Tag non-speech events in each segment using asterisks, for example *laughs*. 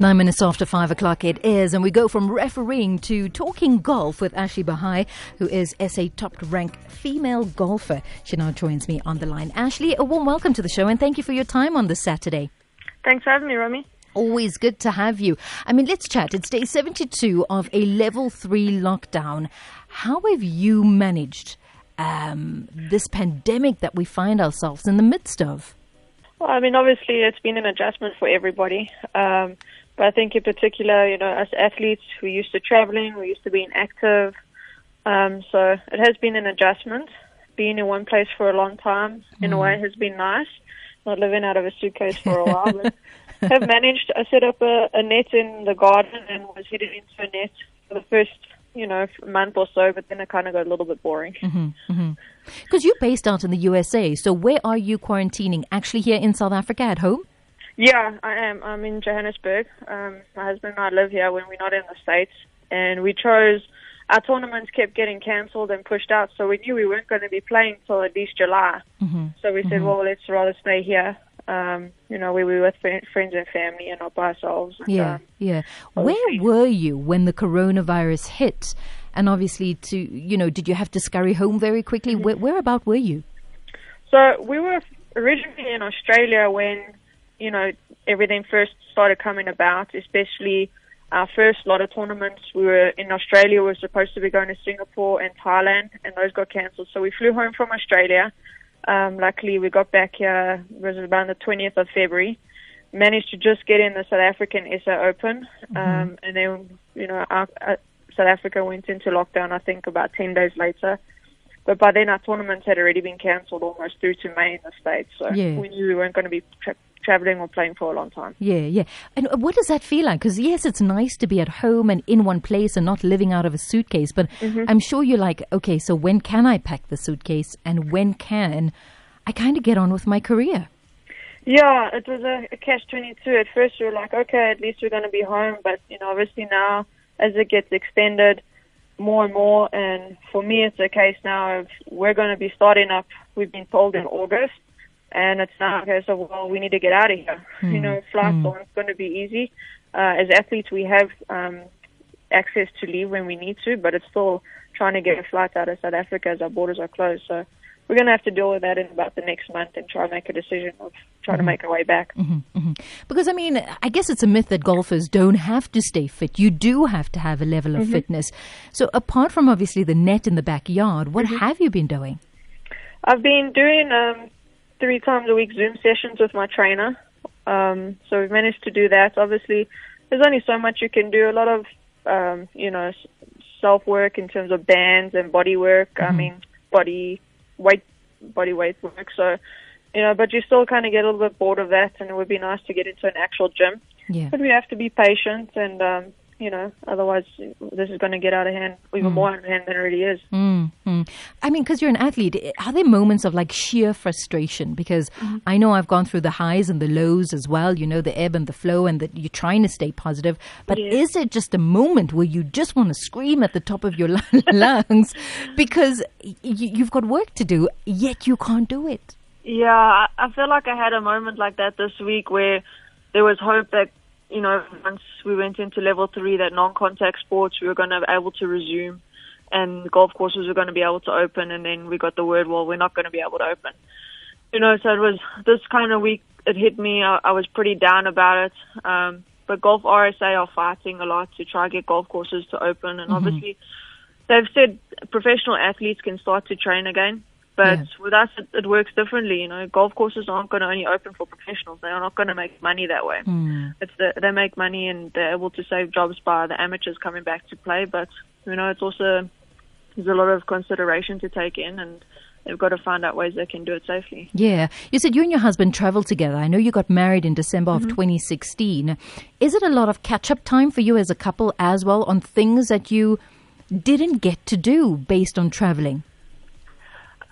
Nine minutes after five o'clock it is, and we go from refereeing to talking golf with Ashley Buhai, who is SA top ranked female golfer. She now joins me on the line. Ashley, a warm welcome to the show, and thank you for your time on this Saturday. Thanks for having me, Romy. Always good to have you. I mean, let's chat. It's day 72 of a level three lockdown. How have you managed um, this pandemic that we find ourselves in the midst of? Well, I mean, obviously, it's been an adjustment for everybody. Um, but I think in particular, you know, as athletes, we're used to traveling, we're used to being active. Um, so it has been an adjustment. Being in one place for a long time, in mm. a way, has been nice. Not living out of a suitcase for a while, but *laughs* have managed. I set up a, a net in the garden and was headed into a net for the first you know, month or so, but then it kind of got a little bit boring. Because mm-hmm, mm-hmm. you're based out in the USA, so where are you quarantining? Actually, here in South Africa at home? Yeah, I am. I'm in Johannesburg. Um, my husband and I live here when we're not in the States, and we chose. Our tournaments kept getting cancelled and pushed out, so we knew we weren't going to be playing till at least July. Mm-hmm. So we said, mm-hmm. well, let's rather stay here um, you know, we were with friends and family and not by ourselves. Yeah, um, yeah. Where were you when the coronavirus hit? And obviously, to you know, did you have to scurry home very quickly? Mm-hmm. Where, where about were you? So we were originally in Australia when you know everything first started coming about, especially our first lot of tournaments. We were in Australia. We were supposed to be going to Singapore and Thailand, and those got cancelled. So we flew home from Australia um, luckily, we got back here. It was around the 20th of February. Managed to just get in the South African SA Open, mm-hmm. um, and then you know our, uh, South Africa went into lockdown. I think about 10 days later. But by then, our tournaments had already been cancelled almost through to May in the States. So yeah. we knew we weren't going to be tra- traveling or playing for a long time. Yeah, yeah. And what does that feel like? Because yes, it's nice to be at home and in one place and not living out of a suitcase. But mm-hmm. I'm sure you're like, okay, so when can I pack the suitcase and when can I kind of get on with my career? Yeah, it was a, a catch twenty two. At first, we were like, okay, at least we're going to be home. But you know, obviously now, as it gets extended more and more, and for me, it's a case now of we're going to be starting up. We've been told in August and it's not okay. So well, we need to get out of here. Mm. You know, flights mm. aren't going to be easy. Uh, as athletes, we have um, access to leave when we need to, but it's still trying to get a flight out of South Africa as our borders are closed. So we're going to have to deal with that in about the next month and try and make a decision of trying mm-hmm. to make our way back. Mm-hmm, mm-hmm. Because, I mean, I guess it's a myth that golfers don't have to stay fit. You do have to have a level of mm-hmm. fitness. So, apart from obviously the net in the backyard, what mm-hmm. have you been doing? I've been doing um, three times a week Zoom sessions with my trainer. Um, so we've managed to do that. Obviously, there's only so much you can do. A lot of, um, you know, self work in terms of bands and body work. Mm-hmm. I mean, body weight, body weight work. So, you know, but you still kind of get a little bit bored of that, and it would be nice to get into an actual gym. Yeah. But we have to be patient and um, you know, otherwise this is going to get out of hand, even mm. more out of hand than it already is. Mm-hmm. I mean, because you're an athlete, are there moments of like sheer frustration? Because mm-hmm. I know I've gone through the highs and the lows as well, you know, the ebb and the flow, and that you're trying to stay positive. But yeah. is it just a moment where you just want to scream at the top of your *laughs* lungs because y- you've got work to do, yet you can't do it? Yeah, I feel like I had a moment like that this week where there was hope that you know, once we went into level three, that non-contact sports, we were going to be able to resume and golf courses were going to be able to open. And then we got the word, well, we're not going to be able to open. You know, so it was this kind of week, it hit me. I, I was pretty down about it. Um, but Golf RSA are fighting a lot to try to get golf courses to open. And mm-hmm. obviously, they've said professional athletes can start to train again. But yeah. with us, it, it, works differently. You know, golf courses aren't going to only open for professionals. They are not going to make money that way. Mm. It's the, they make money and they're able to save jobs by the amateurs coming back to play. But you know, it's also there's a lot of consideration to take in and they've got to find out ways they can do it safely. Yeah. You said you and your husband traveled together. I know you got married in December mm-hmm. of 2016. Is it a lot of catch up time for you as a couple as well on things that you didn't get to do based on traveling?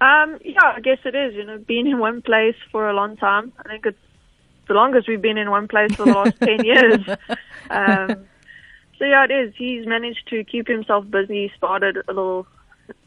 Um, yeah, I guess it is. You know, being in one place for a long time. I think it's the longest we've been in one place for the last *laughs* ten years. Um, so yeah, it is. He's managed to keep himself busy. Started a little,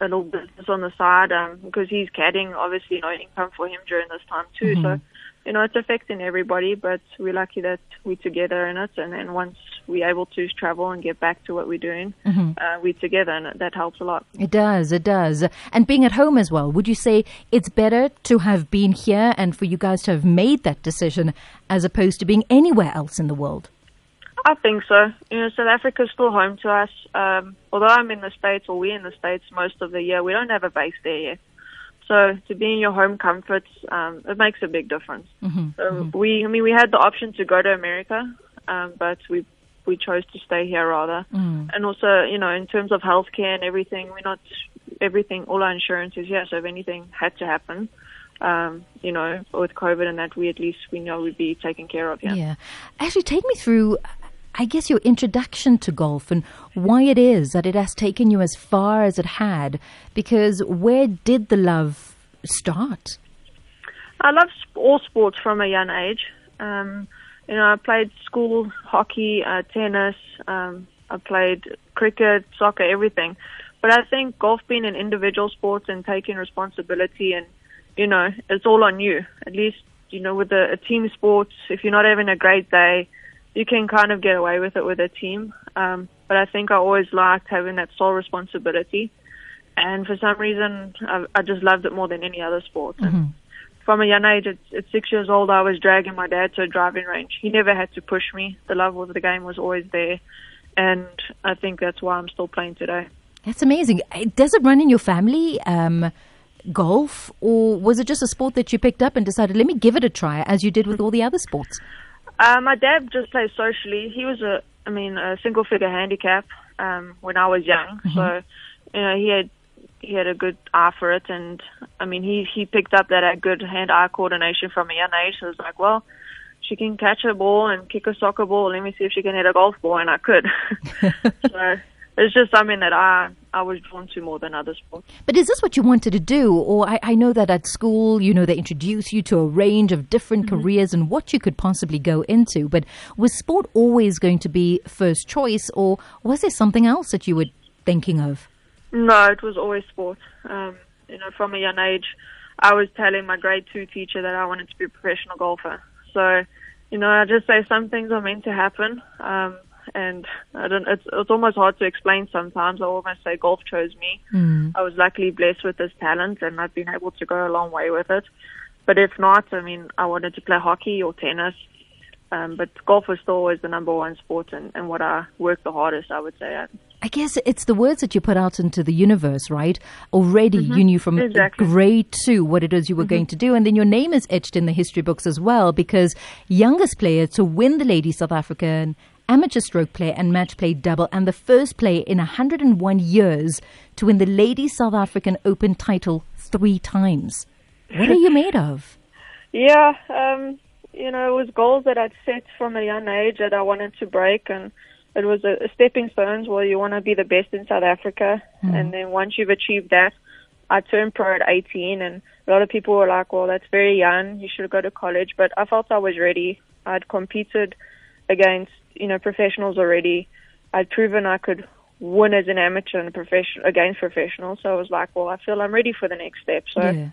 a little business on the side um, because he's caddying. Obviously, no income for him during this time too. Mm-hmm. So you know, it's affecting everybody, but we're lucky that we're together in it. And then once we're able to travel and get back to what we're doing, mm-hmm. uh, we're together, and that helps a lot. It does, it does. And being at home as well, would you say it's better to have been here and for you guys to have made that decision as opposed to being anywhere else in the world? I think so. You know, South Africa's still home to us. Um, although I'm in the States, or we're in the States most of the year, we don't have a base there yet. So to be in your home comforts, um, it makes a big difference. Mm-hmm. So mm-hmm. we, I mean, we had the option to go to America, um, but we we chose to stay here rather. Mm. And also, you know, in terms of healthcare and everything, we're not everything. All our insurance is here, so if anything had to happen, um, you know, with COVID and that, we at least we know we'd be taken care of. Yeah. Yeah. Actually, take me through. I guess your introduction to golf and why it is that it has taken you as far as it had. Because where did the love start? I love all sports from a young age. Um, you know, I played school hockey, uh, tennis. Um, I played cricket, soccer, everything. But I think golf being an individual sport and taking responsibility and, you know, it's all on you. At least, you know, with a, a team sport, if you're not having a great day, you can kind of get away with it with a team. Um, but I think I always liked having that sole responsibility. And for some reason, I, I just loved it more than any other sport. Mm-hmm. And from a young age, at, at six years old, I was dragging my dad to a driving range. He never had to push me. The love of the game was always there, and I think that's why I'm still playing today. That's amazing. Does it run in your family? Um, golf, or was it just a sport that you picked up and decided, let me give it a try, as you did with all the other sports? Uh, my dad just plays socially. He was a, I mean, a single figure handicap um, when I was young, mm-hmm. so you know he had he had a good eye for it, and I mean he he picked up that uh, good hand-eye coordination from a young age. So I was like, well, she can catch a ball and kick a soccer ball. Let me see if she can hit a golf ball, and I could. *laughs* *laughs* so it's just something that I I was drawn to more than other sports. But is this what you wanted to do? Or I, I know that at school, you know, they introduce you to a range of different mm-hmm. careers and what you could possibly go into. But was sport always going to be first choice, or was there something else that you were thinking of? No, it was always sport. Um, you know, from a young age, I was telling my grade two teacher that I wanted to be a professional golfer. So, you know, I just say some things are meant to happen. Um, and I don't. It's it's almost hard to explain sometimes. I almost say golf chose me. Mm. I was luckily blessed with this talent, and I've been able to go a long way with it. But if not, I mean, I wanted to play hockey or tennis. Um, but golf was still always the number one sport and, and what I worked the hardest, I would say. At. I guess it's the words that you put out into the universe, right? Already mm-hmm. you knew from exactly. grade two what it is you were mm-hmm. going to do. And then your name is etched in the history books as well because youngest player to win the Ladies South African amateur stroke play and match play double and the first player in 101 years to win the Ladies South African Open title three times. What are you made of? Yeah, um, you know, it was goals that I'd set from a young age that I wanted to break, and it was a, a stepping stones where you want to be the best in South Africa, mm. and then once you've achieved that, I turned pro at 18, and a lot of people were like, "Well, that's very young. You should go to college." But I felt I was ready. I'd competed against you know professionals already. I'd proven I could win as an amateur and profession against professionals. So I was like, "Well, I feel I'm ready for the next step." So. Yeah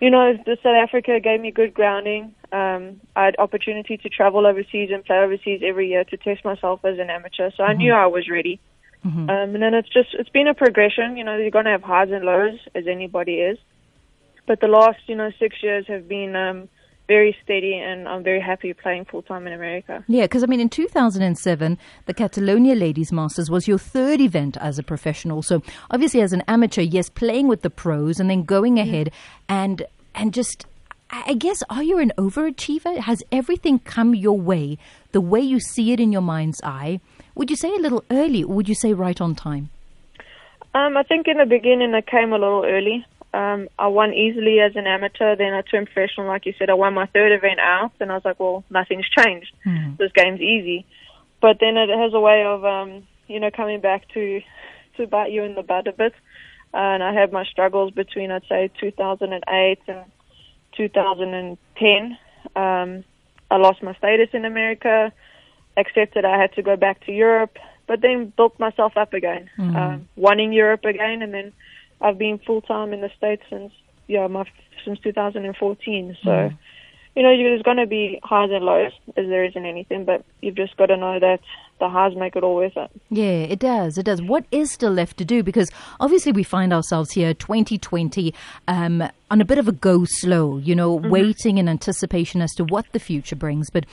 you know, the South Africa gave me good grounding. Um, I had opportunity to travel overseas and play overseas every year to test myself as an amateur. So mm-hmm. I knew I was ready. Mm-hmm. Um, and then it's just it's been a progression. You know, you're going to have highs and lows as anybody is. But the last you know six years have been um, very steady, and I'm very happy playing full time in America. Yeah, because I mean, in 2007, the Catalonia Ladies Masters was your third event as a professional. So obviously, as an amateur, yes, playing with the pros and then going ahead and and just. I guess, are you an overachiever? Has everything come your way the way you see it in your mind's eye? Would you say a little early, or would you say right on time? Um, I think in the beginning it came a little early. Um, I won easily as an amateur. Then I turned professional, like you said. I won my third event out, and I was like, well, nothing's changed. Mm. This game's easy. But then it has a way of, um, you know, coming back to to bite you in the butt a bit. Uh, and I had my struggles between, I'd say, 2008 and 2010. Um, I lost my status in America, accepted I had to go back to Europe, but then built myself up again, mm. um, wanting Europe again, and then I've been full time in the states since yeah, my since 2014. So, mm. You know, there's going to be highs and lows, as there isn't anything, but you've just got to know that the highs make it all worth it. Yeah, it does. It does. What is still left to do? Because obviously we find ourselves here, 2020, um, on a bit of a go slow. You know, mm-hmm. waiting in anticipation as to what the future brings. But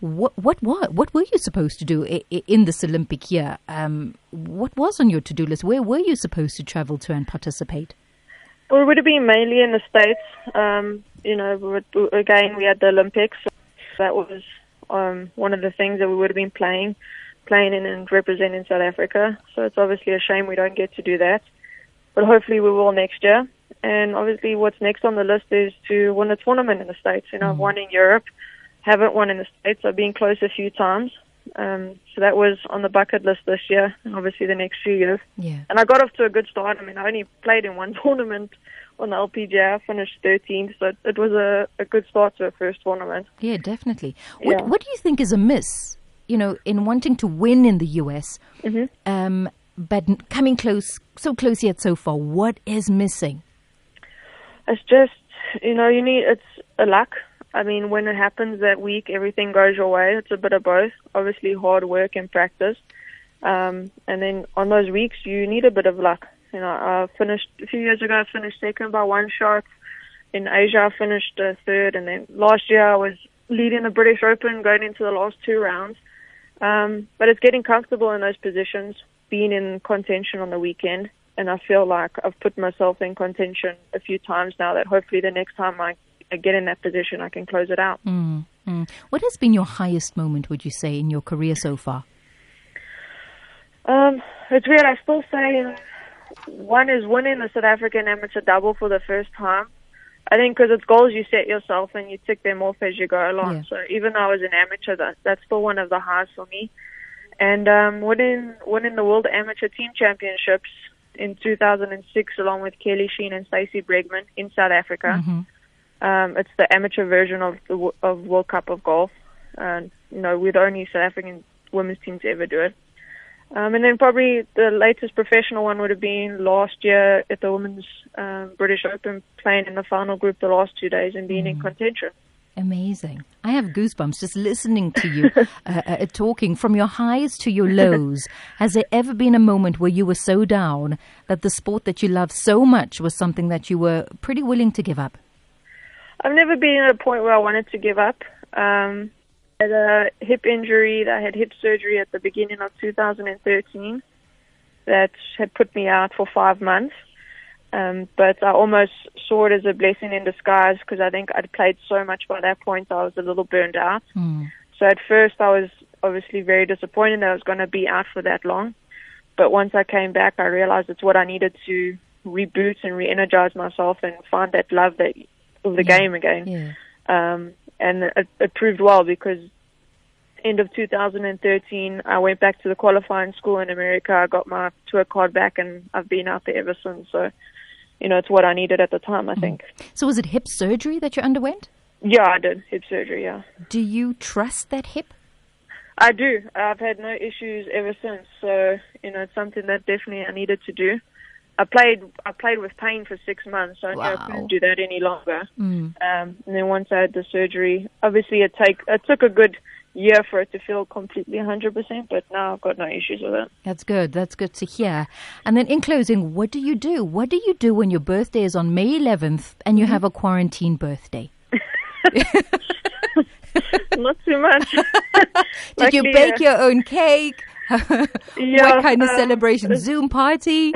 what what what what were you supposed to do in this Olympic year? Um, what was on your to do list? Where were you supposed to travel to and participate? Well, it would have been mainly in the states. Um, you know, again we had the Olympics. So that was um, one of the things that we would have been playing playing in and representing South Africa. So it's obviously a shame we don't get to do that. But hopefully we will next year. And obviously what's next on the list is to win a tournament in the States. You know. I've won in Europe, haven't won in the States. I've been close a few times. Um, so that was on the bucket list this year, and obviously the next few years. Yeah. And I got off to a good start. I mean, I only played in one *laughs* tournament on the LPGA. I finished 13th, so it was a, a good start to a first tournament. Yeah, definitely. What, yeah. what do you think is amiss you know, in wanting to win in the US, mm-hmm. um, but coming close, so close yet so far, what is missing? It's just, you know, you need, it's a luck. I mean, when it happens that week, everything goes your way. It's a bit of both. Obviously, hard work and practice. Um, and then on those weeks, you need a bit of luck. You know, I finished, a few years ago, I finished second by one shot. In Asia, I finished uh, third. And then last year, I was leading the British Open going into the last two rounds. Um, but it's getting comfortable in those positions, being in contention on the weekend, and I feel like I've put myself in contention a few times now. That hopefully the next time I, get in that position, I can close it out. Mm, mm. What has been your highest moment? Would you say in your career so far? Um, it's weird. I still say one is winning the South African amateur double for the first time. I think because it's goals you set yourself and you tick them off as you go along. Yeah. So even though I was an amateur, that that's still one of the highs for me. And um, winning winning the World Amateur Team Championships in 2006, along with Kelli Shean and Stacy Bregman in South Africa. Mm-hmm. Um, it's the amateur version of the of World Cup of golf, and you know we're the only South African women's team to ever do it. Um, and then probably the latest professional one would have been last year at the Women's um, British Open, playing in the final group the last two days and being mm. in contention. Amazing. I have goosebumps just listening to you *laughs* uh, uh, talking from your highs to your lows. *laughs* Has there ever been a moment where you were so down that the sport that you love so much was something that you were pretty willing to give up? I've never been at a point where I wanted to give up. Um, had a hip injury. I had hip surgery at the beginning of 2013 that had put me out for five months. Um, but I almost saw it as a blessing in disguise because I think I'd played so much by that point I was a little burned out. Mm. So at first I was obviously very disappointed that I was going to be out for that long. But once I came back, I realized it's what I needed to reboot and re-energize myself and find that love that of the yeah. game again. Yeah. Um, and it, it proved well because end of 2013, I went back to the qualifying school in America. I got my tour card back, and I've been out there ever since. So, you know, it's what I needed at the time, I mm-hmm. think. So, was it hip surgery that you underwent? Yeah, I did hip surgery. Yeah. Do you trust that hip? I do. I've had no issues ever since. So, you know, it's something that definitely I needed to do. I played I played with pain for six months, so I wow. I couldn't do that any longer. Mm. Um, and then once I had the surgery, obviously it take it took a good year for it to feel completely 100%, but now I've got no issues with it. That's good. That's good to hear. And then in closing, what do you do? What do you do when your birthday is on May 11th and you mm-hmm. have a quarantine birthday? *laughs* Not too much. *laughs* *laughs* Did you bake your own cake? yeah, what kind of um, celebration? Zoom party?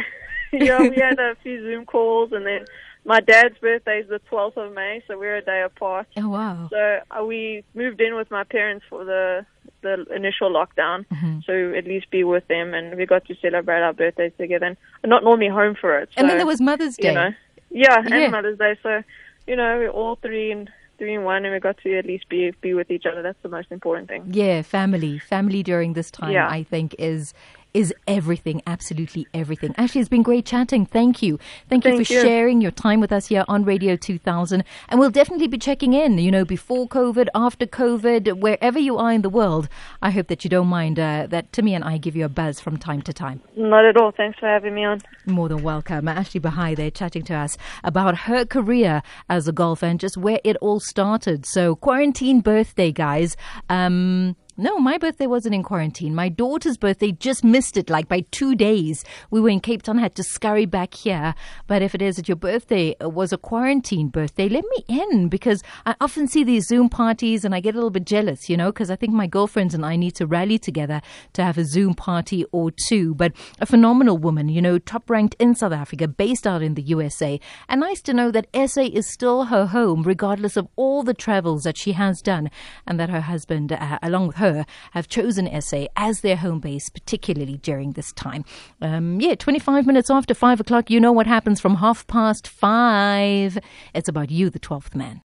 *laughs* yeah, we had a few Zoom *laughs* calls and then my dad's birthday is the 12th of May, so we're a day apart. Oh wow! So uh, we moved in with my parents for the the initial lockdown, mm-hmm. so at least be with them, and we got to celebrate our birthdays together. And not normally home for it. So, and then there was Mother's Day. You know, yeah, yeah, and Mother's Day. So you know, we're all three and three and one, and we got to at least be be with each other. That's the most important thing. Yeah, family, family during this time, yeah. I think is is everything, absolutely everything. Actually, it's been great chatting. Thank you. Thank, Thank you for you. sharing your time with us here on Radio 2000. And we'll definitely be checking in, you know, before COVID, after COVID, wherever you are in the world. I hope that you don't mind uh, that Timmy and I give you a buzz from time to time. Not at all. Thanks for having me on. More than welcome. Ashley Buhai there chatting to us about her career as a golfer and just where it all started. So, quarantine birthday, guys. Um, no, my birthday wasn't in quarantine. My daughter's birthday just missed it like by two days. We were in Cape Town, had to scurry back here. But if it is that your birthday was a quarantine birthday, let me in because I often see these Zoom parties and I get a little bit jealous, you know, because I think my girlfriends and I need to rally together to have a Zoom party or two. But a phenomenal woman, you know, top ranked in South Africa, based out in the USA. And nice to know that SA is still her home, regardless of all the travels that she has done, and that her husband, uh, along with her, have chosen SA as their home base, particularly during this time. Um, yeah, 25 minutes after 5 o'clock, you know what happens from half past 5. It's about you, the 12th man.